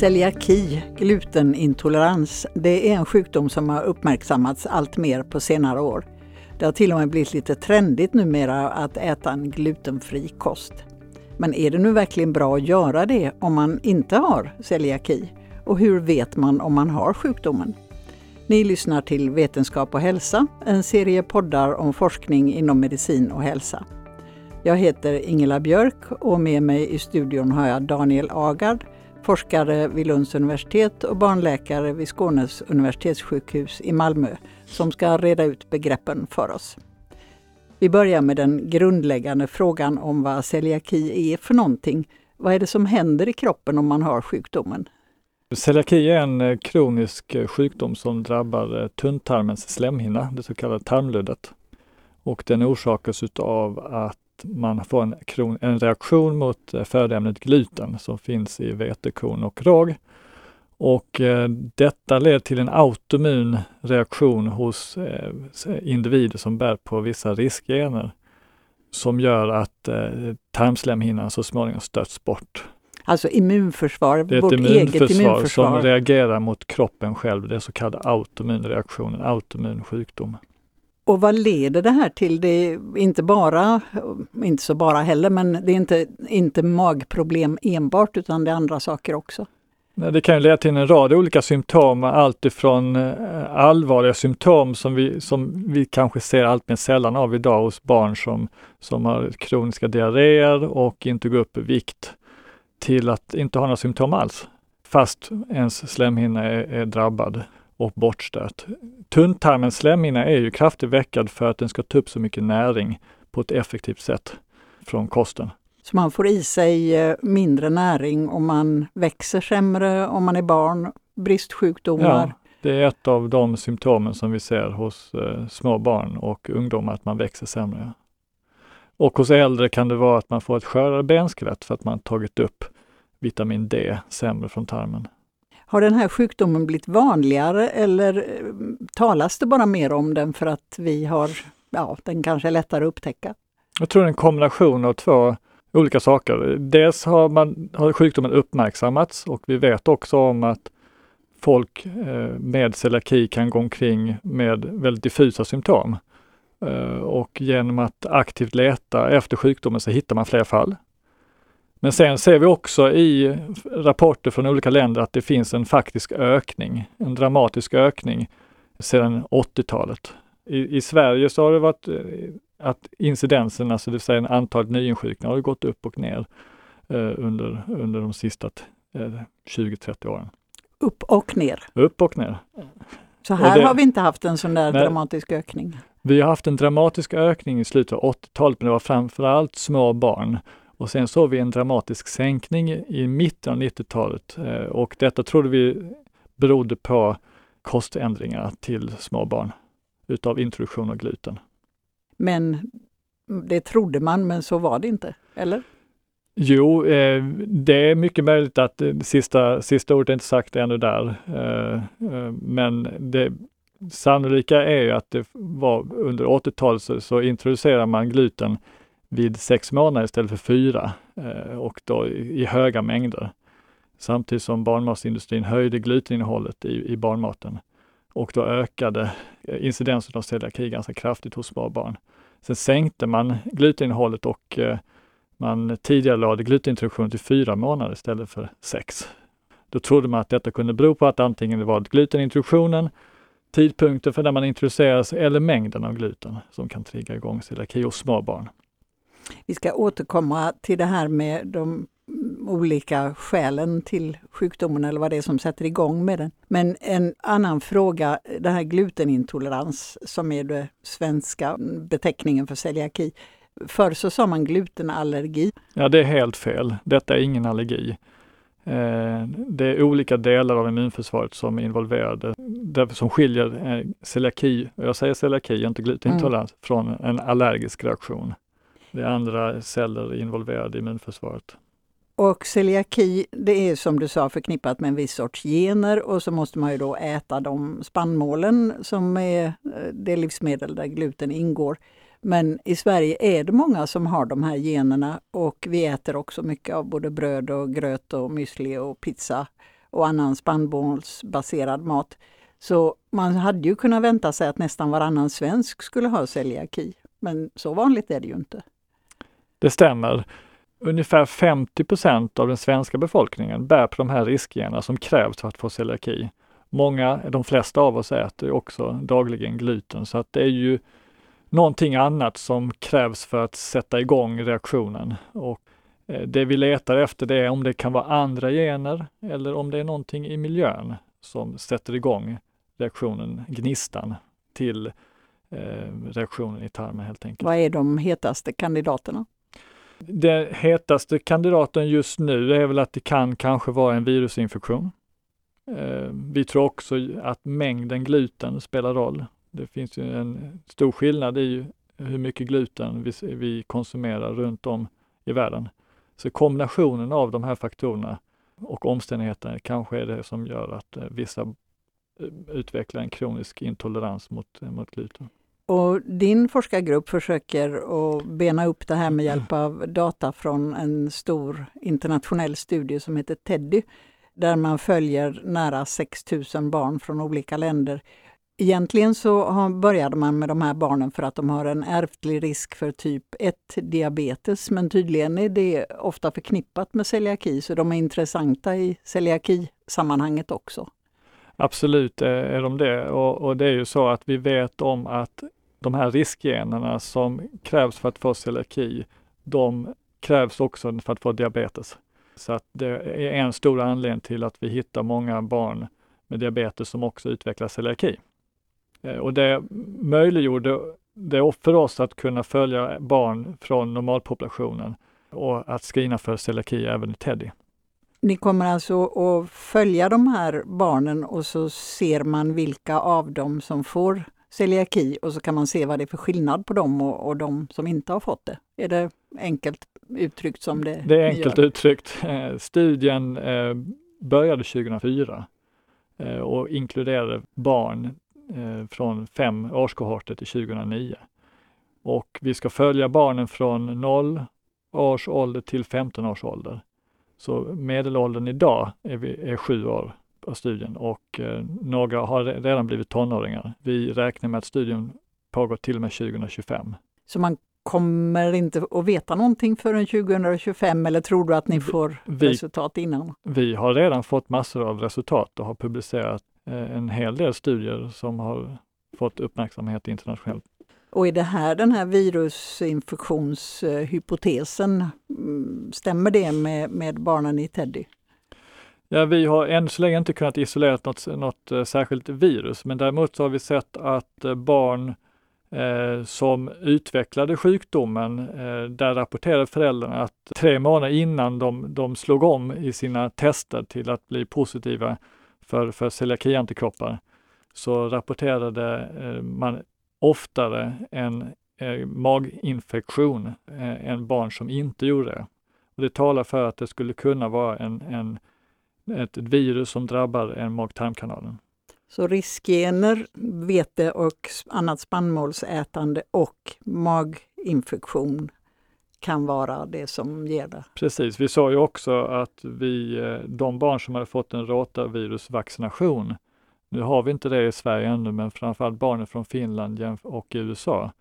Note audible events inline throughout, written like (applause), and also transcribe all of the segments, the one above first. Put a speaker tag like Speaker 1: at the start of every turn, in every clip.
Speaker 1: Celiaki, glutenintolerans, det är en sjukdom som har uppmärksammats allt mer på senare år. Det har till och med blivit lite trendigt numera att äta en glutenfri kost. Men är det nu verkligen bra att göra det om man inte har celiaki? Och hur vet man om man har sjukdomen? Ni lyssnar till Vetenskap och hälsa, en serie poddar om forskning inom medicin och hälsa. Jag heter Ingela Björk och med mig i studion har jag Daniel Agard, forskare vid Lunds universitet och barnläkare vid Skånes universitetssjukhus i Malmö, som ska reda ut begreppen för oss. Vi börjar med den grundläggande frågan om vad celiaki är för någonting. Vad är det som händer i kroppen om man har sjukdomen?
Speaker 2: Celiaki är en eh, kronisk eh, sjukdom som drabbar eh, tunntarmens slemhinna, det så kallade tarmluddet. Och den orsakas av att man får en, kron, en reaktion mot födoämnet gluten som finns i vetekorn och råg. Och eh, detta leder till en autoimmun reaktion hos eh, individer som bär på vissa riskgener som gör att eh, tarmslemhinnan så småningom stöts bort.
Speaker 1: Alltså immunförsvar,
Speaker 2: det är
Speaker 1: vårt
Speaker 2: immunförsvar
Speaker 1: eget immunförsvar
Speaker 2: som reagerar mot kroppen själv, det är så kallade autoimmunreaktionen, autoimmun sjukdom.
Speaker 1: Och vad leder det här till? Det är inte bara, inte så bara heller, men det är inte, inte magproblem enbart utan det är andra saker också.
Speaker 2: Det kan leda till en rad olika symptom, allt ifrån eh, allvarliga symptom som vi, som vi kanske ser allt mer sällan av idag hos barn som, som har kroniska diarréer och inte går upp i vikt, till att inte ha några symptom alls, fast ens slemhinna är, är drabbad och bortstört. Tunntarmens slemhinna är ju kraftigt väckad för att den ska ta upp så mycket näring på ett effektivt sätt från kosten.
Speaker 1: Så man får i sig eh, mindre näring om man växer sämre, om man är barn, bristsjukdomar?
Speaker 2: Ja, det är ett av de symptomen som vi ser hos eh, små barn och ungdomar, att man växer sämre. Och hos äldre kan det vara att man får ett skörare benskelett för att man tagit upp vitamin D sämre från tarmen.
Speaker 1: Har den här sjukdomen blivit vanligare eller eh, talas det bara mer om den för att vi har, ja, den kanske är lättare att upptäcka?
Speaker 2: Jag tror det är en kombination av två olika saker. Dels har, man, har sjukdomen uppmärksammats och vi vet också om att folk eh, med celiaki kan gå omkring med väldigt diffusa symptom. Eh, och genom att aktivt leta efter sjukdomen så hittar man fler fall. Men sen ser vi också i rapporter från olika länder att det finns en faktisk ökning, en dramatisk ökning sedan 80-talet. I, I, Sverige så har det varit eh, att incidensen, alltså det vill säga antalet nyinsjuknade, har gått upp och ner eh, under, under de sista eh, 20-30 åren.
Speaker 1: Upp och ner?
Speaker 2: Upp och ner.
Speaker 1: Så här det, har vi inte haft en sån där nej, dramatisk ökning?
Speaker 2: Vi har haft en dramatisk ökning i slutet av 80-talet, men det var framförallt små barn. Och sen såg vi en dramatisk sänkning i mitten av 90-talet eh, och detta trodde vi berodde på koständringar till små barn utav introduktion av gluten.
Speaker 1: Men det trodde man, men så var det inte, eller?
Speaker 2: Jo, eh, det är mycket möjligt att det sista, sista ordet är inte sagt ännu där. Eh, eh, men det sannolika är ju att det var under 80-talet så, så introducerar man gluten vid sex månader istället för fyra eh, och då i, höga mängder. Samtidigt som barnmatsindustrin höjde gluteninnehållet i, i barnmaten och då ökade eh, incidensen av celiaki ganska kraftigt hos små barn. Sen sänkte man gluteninnehållet och eh, man tidigare lade glutenintroduktion till fyra månader istället för sex. Då trodde man att detta kunde bero på att antingen det var glutenintroduktionen, tidpunkten för när man introduceras eller mängden av gluten som kan trigga igång celiaki hos små barn.
Speaker 1: Vi ska återkomma till det här med de olika skälen till sjukdomen eller vad det är som sätter igång med den. Men en annan fråga, det här glutenintolerans som är den svenska beteckningen för celiaki. Förr så sa man glutenallergi.
Speaker 2: Ja, det är helt fel. Detta är ingen allergi. Eh, det är olika delar av immunförsvaret som är involverade, som skiljer eh, celiaki, jag säger celiaki, inte glutenintolerans, mm. från en allergisk reaktion. Det är andra celler involverade i immunförsvaret.
Speaker 1: Och celiaki, det är som du sa förknippat med en viss sorts gener och så måste man ju då äta de spannmålen som är eh, det livsmedel där gluten ingår. Men i Sverige är det många som har de här generna och vi äter också mycket av både bröd och gröt och müsli och pizza och annan spannmålsbaserad mat. Så man hade ju kunnat vänta sig att nästan varannan svensk skulle ha celiaki. Men så vanligt är det ju inte.
Speaker 2: Det stämmer. Ungefär 50% av den svenska befolkningen bär på de här riskgenerna som krävs för att få celiaki. Många, de flesta av oss äter också dagligen gluten så att det är ju någonting annat som krävs för att sätta igång reaktionen. Och eh, det vi letar efter det är om det kan vara andra gener eller om det är någonting i miljön som sätter igång reaktionen, gnistan till eh, reaktionen i tarmen helt enkelt.
Speaker 1: Vad är de hetaste kandidaterna?
Speaker 2: Den hetaste kandidaten just nu är väl att det kan kanske vara en virusinfektion. Eh, vi tror också att mängden gluten spelar roll. Det finns ju en stor skillnad i hur mycket gluten vi, konsumerar runt om i världen. Så kombinationen av de här faktorerna och omständigheterna kanske är det som gör att eh, vissa eh, utvecklar en kronisk intolerans mot, mot gluten.
Speaker 1: Och din forskargrupp försöker att bena upp det här med hjälp av data från en stor internationell studie som heter TEDDY, där man följer nära 6 000 barn från olika länder. Egentligen så började man med de här barnen för att de har en ärftlig risk för typ 1 diabetes, men tydligen är det ofta förknippat med celiaki, så de är intressanta i celiaki-sammanhanget också.
Speaker 2: Absolut eh, är de det och, och, det är ju så att vi vet om att de här riskgenerna som krävs för att få celiaki, de krävs också för att få diabetes. Så att det är en stor anledning till att vi hittar många barn med diabetes som också utvecklar celiaki. Eh, och det möjliggjorde det för oss att kunna följa barn från normalpopulationen och att screena för celiaki även i Teddy.
Speaker 1: Ni kommer alltså att följa de här barnen och så ser man vilka av dem som får celiaki och så kan man se vad det är för skillnad på dem och, och de som inte har fått det. Är det enkelt uttryckt som det
Speaker 2: Det är enkelt gör? uttryckt. Eh, studien eh, började 2004 eh, och inkluderade barn från fem årskohorter till 2009. Och vi ska följa barnen från 0 års ålder till 15 års ålder. Så medelåldern idag är, vi, är sju år på studien och eh, några har redan blivit tonåringar. Vi räknar med att studien pågår till och med 2025.
Speaker 1: Så man kommer inte att veta någonting förrän 2025 eller tror du att ni får vi, resultat innan?
Speaker 2: Vi har redan fått massor av resultat och har publicerat eh, en hel del studier som har fått uppmärksamhet internationellt.
Speaker 1: Och är det här den här virusinfektionshypotesen, mm, stämmer det med, med barnen i Teddy?
Speaker 2: Ja, vi har än så länge inte kunnat isolera något, något eh, särskilt virus, men däremot så har vi sett att eh, barn eh, som utvecklade sjukdomen, eh, där rapporterade föräldrarna att tre månader innan de, de slog om i sina tester till att bli positiva för, för celiakiantikroppar, så rapporterade eh, man oftare en eh, maginfektion eh, än barn som inte gjorde det. Och det talar för att det skulle kunna vara en, en ett virus som drabbar en mag-tarmkanalen.
Speaker 1: Så riskgener, vete och annat spannmålsätande och maginfektion kan vara det som ger det.
Speaker 2: Precis, vi sa ju också att vi, eh, de barn som hade fått en rotavirusvaccination, nu har vi inte det i Sverige ännu, men framförallt barnen från Finland och USA,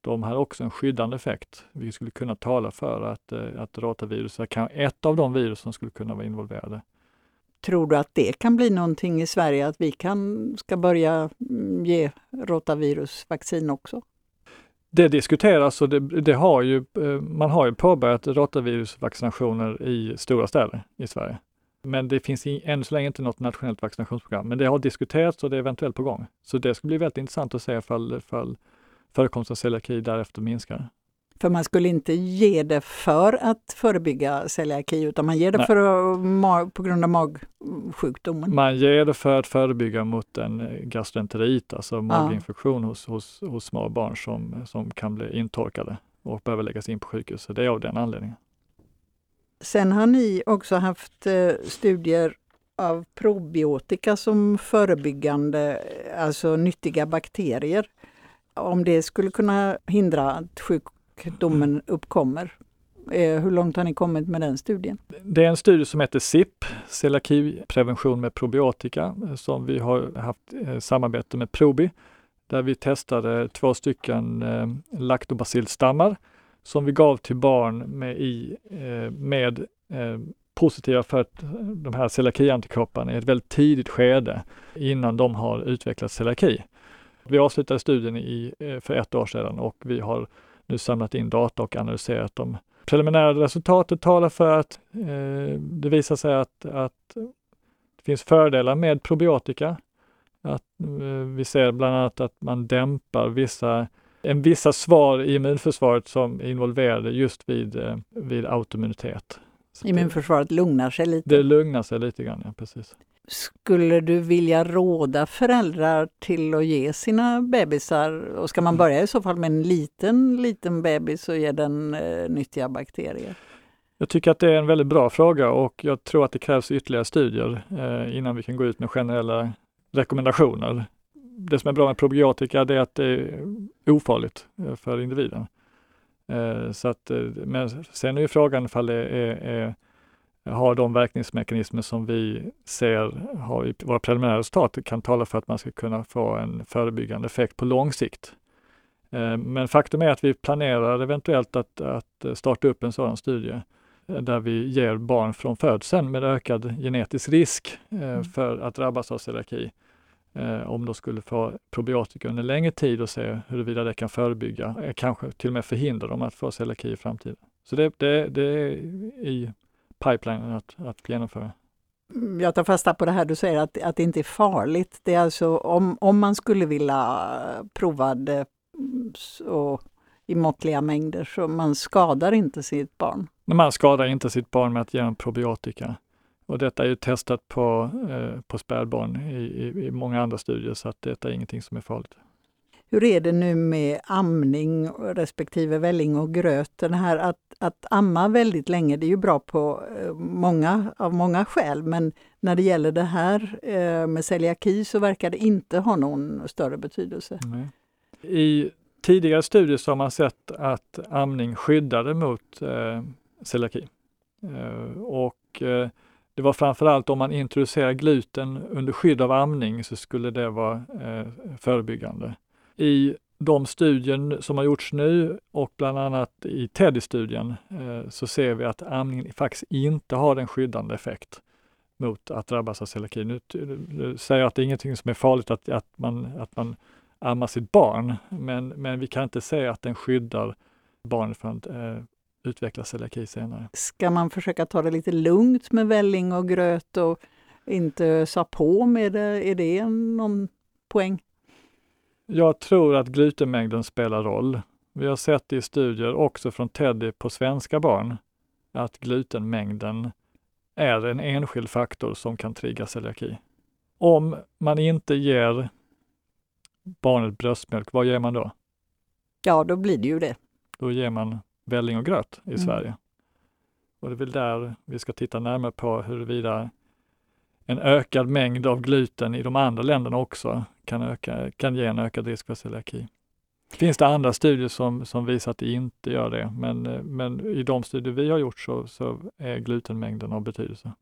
Speaker 2: de har också en skyddande effekt. Vi skulle kunna tala för att, eh, att rotavirus är ett av de virus som skulle kunna vara involverade.
Speaker 1: Tror du att det kan bli någonting i Sverige, att vi kan, ska börja mm, ge rotavirusvaccin också?
Speaker 2: Det diskuteras och det, det, har ju, eh, man har ju påbörjat rotavirusvaccinationer i stora städer i Sverige. Men det finns än så länge inte något nationellt vaccinationsprogram. Men det har diskuterats och det är eventuellt på gång. Så det ska bli väldigt intressant att se ifall, ifall förekomsten av celiaki därefter minskar.
Speaker 1: För man skulle inte ge det för att förebygga celiaki utan man ger det för att, på grund av magsjukdomen.
Speaker 2: Man ger det för att förebygga mot en gastroenterit, alltså maginfektion ja. hos, hos, hos små barn som, som kan bli intorkade och behöver läggas in på sjukhus. Så det är av den anledningen.
Speaker 1: Sen har ni också haft eh, studier av probiotika som förebyggande, alltså nyttiga bakterier. Om det skulle kunna hindra att sjuk domen uppkommer. Eh, hur långt har ni kommit med den studien?
Speaker 2: Det är en studie som heter SIP, celiakiprevention med probiotika, som vi har haft eh, samarbete med Probi, där vi testade två stycken eh, laktobacillstammar som vi gav till barn med, i, med positiva för de här celiakiantikropparna i ett väldigt tidigt skede innan de har utvecklat celiaki. Vi avslutade studien i, för ett år sedan och vi har nu samlat in data och analyserat dem. Preliminära resultatet talar för att eh, det visar sig att, att det finns fördelar med probiotika. Att, eh, vi ser bland annat att man dämpar vissa en vissa svar i immunförsvaret som är involverade just vid, eh, vid autoimmunitet.
Speaker 1: Immunförsvaret lugnar sig lite?
Speaker 2: Det lugnar sig lite grann, ja precis.
Speaker 1: Skulle du vilja råda föräldrar till att ge sina bebisar, och ska man mm. börja i så fall med en liten, liten bebis och ge den eh, nyttiga bakterier?
Speaker 2: Jag tycker att det är en väldigt bra fråga och jag tror att det krävs ytterligare studier eh, innan vi kan gå ut med generella rekommendationer. Det som är bra med probiotika är att det är ofarligt eh, för individen. Eh, så att, eh, men sen är ju frågan ifall det är, är har de verkningsmekanismer som vi ser har i våra preliminära resultat kan tala för att man ska kunna få en förebyggande effekt på lång sikt. Eh, men faktum är att vi planerar eventuellt att, att starta upp en sådan studie där vi ger barn från födseln med ökad genetisk risk mm. för att drabbas av celiaki. Om de skulle få probiotika under längre tid och se huruvida det kan förebygga, kanske till och med förhindra dem att få celiaki i framtiden. Så det, det, det är i pipelinen att, att genomföra.
Speaker 1: Mm, jag tar fasta på det här du säger att, att det inte är farligt. Det är alltså om, om man skulle vilja prova det så, i måttliga mängder så man skadar inte sitt barn.
Speaker 2: Man skadar inte sitt barn med att ge en probiotika. Och detta är ju testat på, eh, på spädbarn i, i, i många andra studier så att detta är ingenting som är farligt.
Speaker 1: Hur är det nu med amning respektive välling och gröt? Den här att, att amma väldigt länge, det är ju bra på eh, många, av många skäl, men när det gäller det här eh, med celiaki så verkar det inte ha någon större betydelse. Nej.
Speaker 2: I tidigare studier så har man sett att amning skyddade mot eh, celiaki. Eh, och eh, det var framförallt om man introducerar gluten under skydd av amning så skulle det vara eh, förebyggande. I de studier som har gjorts nu och bland annat i TEDDY-studien eh, så ser vi att amningen faktiskt inte har en skyddande effekt mot att drabbas av celiaki. Nu, nu säger jag att det är ingenting som är farligt att, att, man, att man ammar sitt barn, men, men vi kan inte säga att den skyddar barnet från att eh, utveckla celiaki senare.
Speaker 1: Ska man försöka ta det lite lugnt med välling och gröt och inte ösa på med det? Är det någon poäng?
Speaker 2: Jag tror att glutenmängden spelar roll. Vi har sett i studier också från Teddy på svenska barn att glutenmängden är en enskild faktor som kan trigga celiaki. Om man inte ger barnet bröstmjölk, vad ger man då?
Speaker 1: Ja, då blir det ju det.
Speaker 2: Då ger man välling och gröt i mm. Sverige. Och det är väl där vi ska titta närmare på huruvida en ökad mängd av gluten i de andra länderna också kan, öka, kan ge en ökad risk för celiaki. Finns det andra studier som, som visar att det inte gör det, men, men i de studier vi har gjort så, så är glutenmängden av betydelse.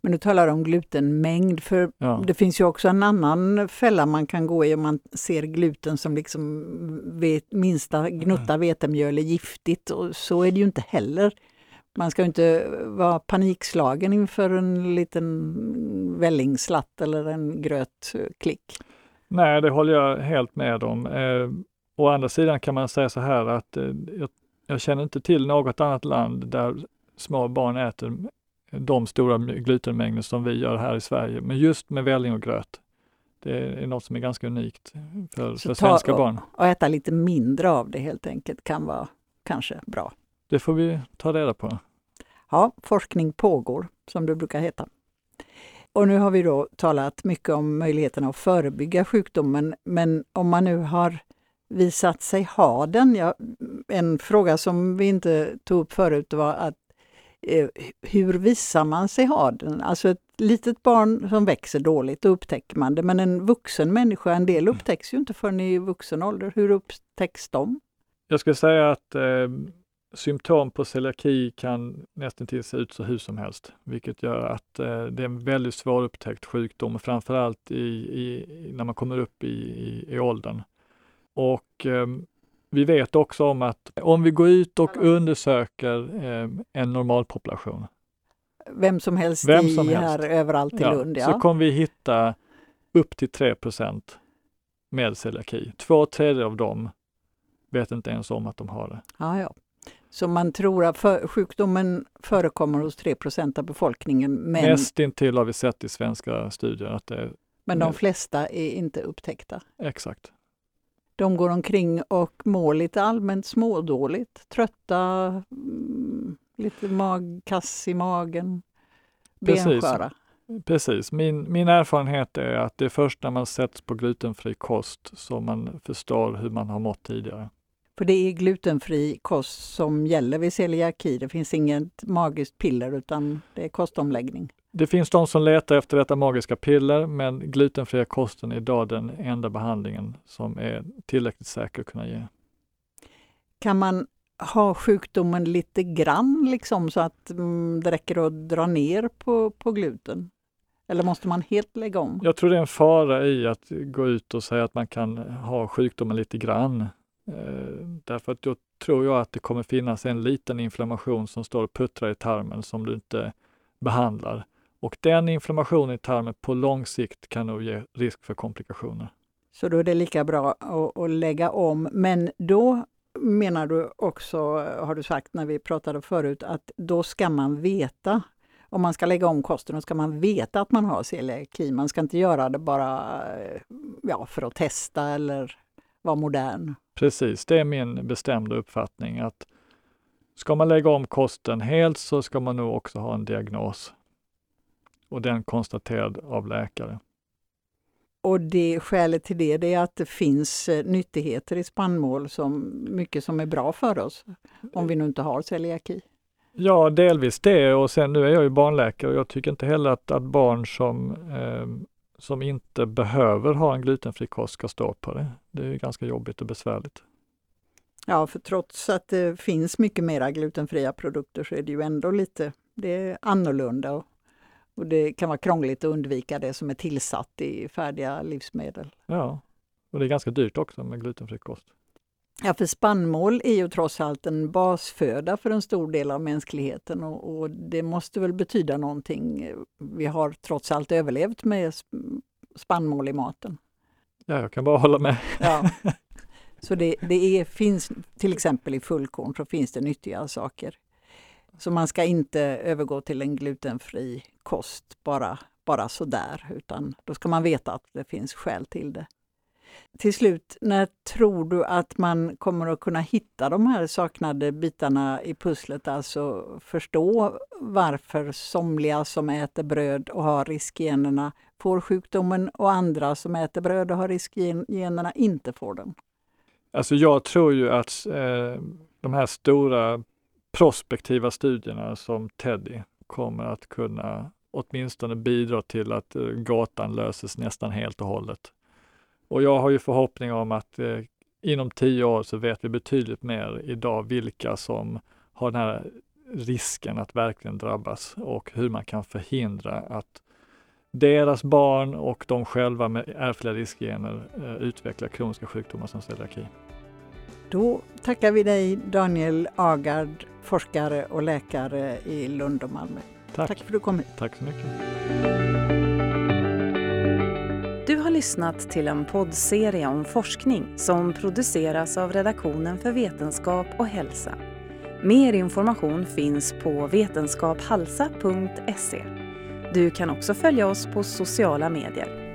Speaker 1: Men du talar om glutenmängd, för ja. det finns ju också en annan fälla man kan gå i om man ser gluten som liksom vet, minsta gnutta vetemjöl är giftigt och så är det ju inte heller. Man ska inte vara panikslagen inför en liten vällingslatt eller en grötklick.
Speaker 2: Nej, det håller jag helt med om. Eh, å andra sidan kan man säga så här att eh, jag, jag, känner inte till något annat land där små barn äter de stora glutenmängder som vi gör här i Sverige. Men just med välling och gröt, det är något som är ganska unikt för, för svenska
Speaker 1: och,
Speaker 2: barn.
Speaker 1: Och äta lite mindre av det helt enkelt kan vara kanske bra.
Speaker 2: Det får vi ta reda på.
Speaker 1: Ja, forskning pågår, som det brukar heta. Och nu har vi då talat mycket om möjligheterna att förebygga sjukdomen, men om man nu har visat sig ha den. Ja, en fråga som vi inte tog upp förut var att eh, hur visar man sig ha den? Alltså ett litet barn som växer dåligt, då upptäcker man det. Men en vuxen människa, en del upptäcks ju inte förrän i vuxen ålder. Hur upptäcks de?
Speaker 2: Jag skulle säga att eh, symptom på celiaki kan nästan till se ut så hur som helst, vilket gör att eh, det är en väldigt svårupptäckt sjukdom, framförallt i, i, när man kommer upp i, i, i åldern. Och eh, vi vet också om att om vi går ut och undersöker eh, en normalpopulation,
Speaker 1: vem som helst Vem som helst. här överallt i ja, Lund,
Speaker 2: ja. så kommer vi hitta upp till 3% med celiaki. Två tredjedelar av dem vet inte ens om att de har det.
Speaker 1: Ja, ja. Så man tror att för, sjukdomen förekommer hos 3% av befolkningen. Men...
Speaker 2: Nästintill har vi sett i svenska studier att det
Speaker 1: Men de flesta är inte upptäckta?
Speaker 2: Exakt.
Speaker 1: De går omkring och mår lite allmänt smådåligt, trötta, mm, lite magkass i magen, bensköra.
Speaker 2: Precis. Min, min erfarenhet är att det är först när man sätts på glutenfri kost som man förstår hur man har mått tidigare.
Speaker 1: För det är glutenfri kost som gäller vid celiaki. Det finns inget magiskt piller utan det är kostomläggning.
Speaker 2: Det finns de som letar efter detta magiska piller, men glutenfria kosten är idag den enda behandlingen som är tillräckligt säker att kunna ge.
Speaker 1: Kan man ha sjukdomen lite grann liksom så att mm, det räcker att dra ner på, på gluten? Eller måste man helt lägga om?
Speaker 2: Jag tror det är en fara i att gå ut och säga att man kan ha sjukdomen lite grann. Eh, därför att då tror jag att det kommer finnas en liten inflammation som står och puttrar i tarmen som du inte behandlar. Och den inflammationen i tarmen på lång sikt kan nog ge risk för komplikationer.
Speaker 1: Så då är det lika bra att, att lägga om. Men då menar du också, har du sagt när vi pratade förut, att då ska man veta om man ska lägga om kosten, då ska man veta att man har celiaki. Man ska inte göra det bara ja, för att testa eller vara modern.
Speaker 2: Precis, det är min bestämda uppfattning att ska man lägga om kosten helt så ska man nog också ha en diagnos. Och den konstaterad av läkare.
Speaker 1: Och det, skälet till det, det är att det finns eh, nyttigheter i spannmål, som mycket som är bra för oss, om vi nu inte har celiaki.
Speaker 2: Ja, delvis det och sen nu är jag ju barnläkare och jag tycker inte heller att, att barn som, eh, som inte behöver ha en glutenfri kost ska stå på det. Det är ganska jobbigt och besvärligt.
Speaker 1: Ja, för trots att det finns mycket mera glutenfria produkter så är det ju ändå lite det är annorlunda och, och det kan vara krångligt att undvika det som är tillsatt i färdiga livsmedel.
Speaker 2: Ja, och det är ganska dyrt också med glutenfri kost.
Speaker 1: Ja, för spannmål är ju trots allt en basföda för en stor del av mänskligheten och, och, det måste väl betyda någonting. Vi har trots allt överlevt med spannmål i maten.
Speaker 2: Ja, jag kan bara hålla med.
Speaker 1: Ja. (laughs) Så det, det är, finns till exempel i fullkorn så finns det nyttiga saker. Så man ska inte övergå till en glutenfri kost bara, bara sådär, utan då ska man veta att det finns skäl till det. Till slut, när tror du att man kommer att kunna hitta de här saknade bitarna i pusslet, alltså förstå varför somliga som äter bröd och har riskgenerna får sjukdomen och andra som äter bröd och har riskgenerna inte får den?
Speaker 2: Alltså jag tror ju att eh, de här stora prospektiva studierna som Teddy kommer att kunna åtminstone bidra till att eh, gatan löses nästan helt och hållet. Och jag har ju förhoppning om att eh, inom tio år så vet vi betydligt mer idag vilka som har den här risken att verkligen drabbas och hur man kan förhindra att deras barn och de själva med ärftliga riskgener eh, utvecklar kroniska sjukdomar som celiaki.
Speaker 1: Då tackar vi dig Daniel Agard, forskare och läkare i Lund och Malmö.
Speaker 2: Tack,
Speaker 1: Tack för att du kom hit.
Speaker 2: Tack så mycket.
Speaker 3: Lyssnat till en poddserie om forskning som produceras av redaktionen för vetenskap och hälsa. Mer information finns på vetenskaphalsa.se. Du kan också följa oss på sociala medier.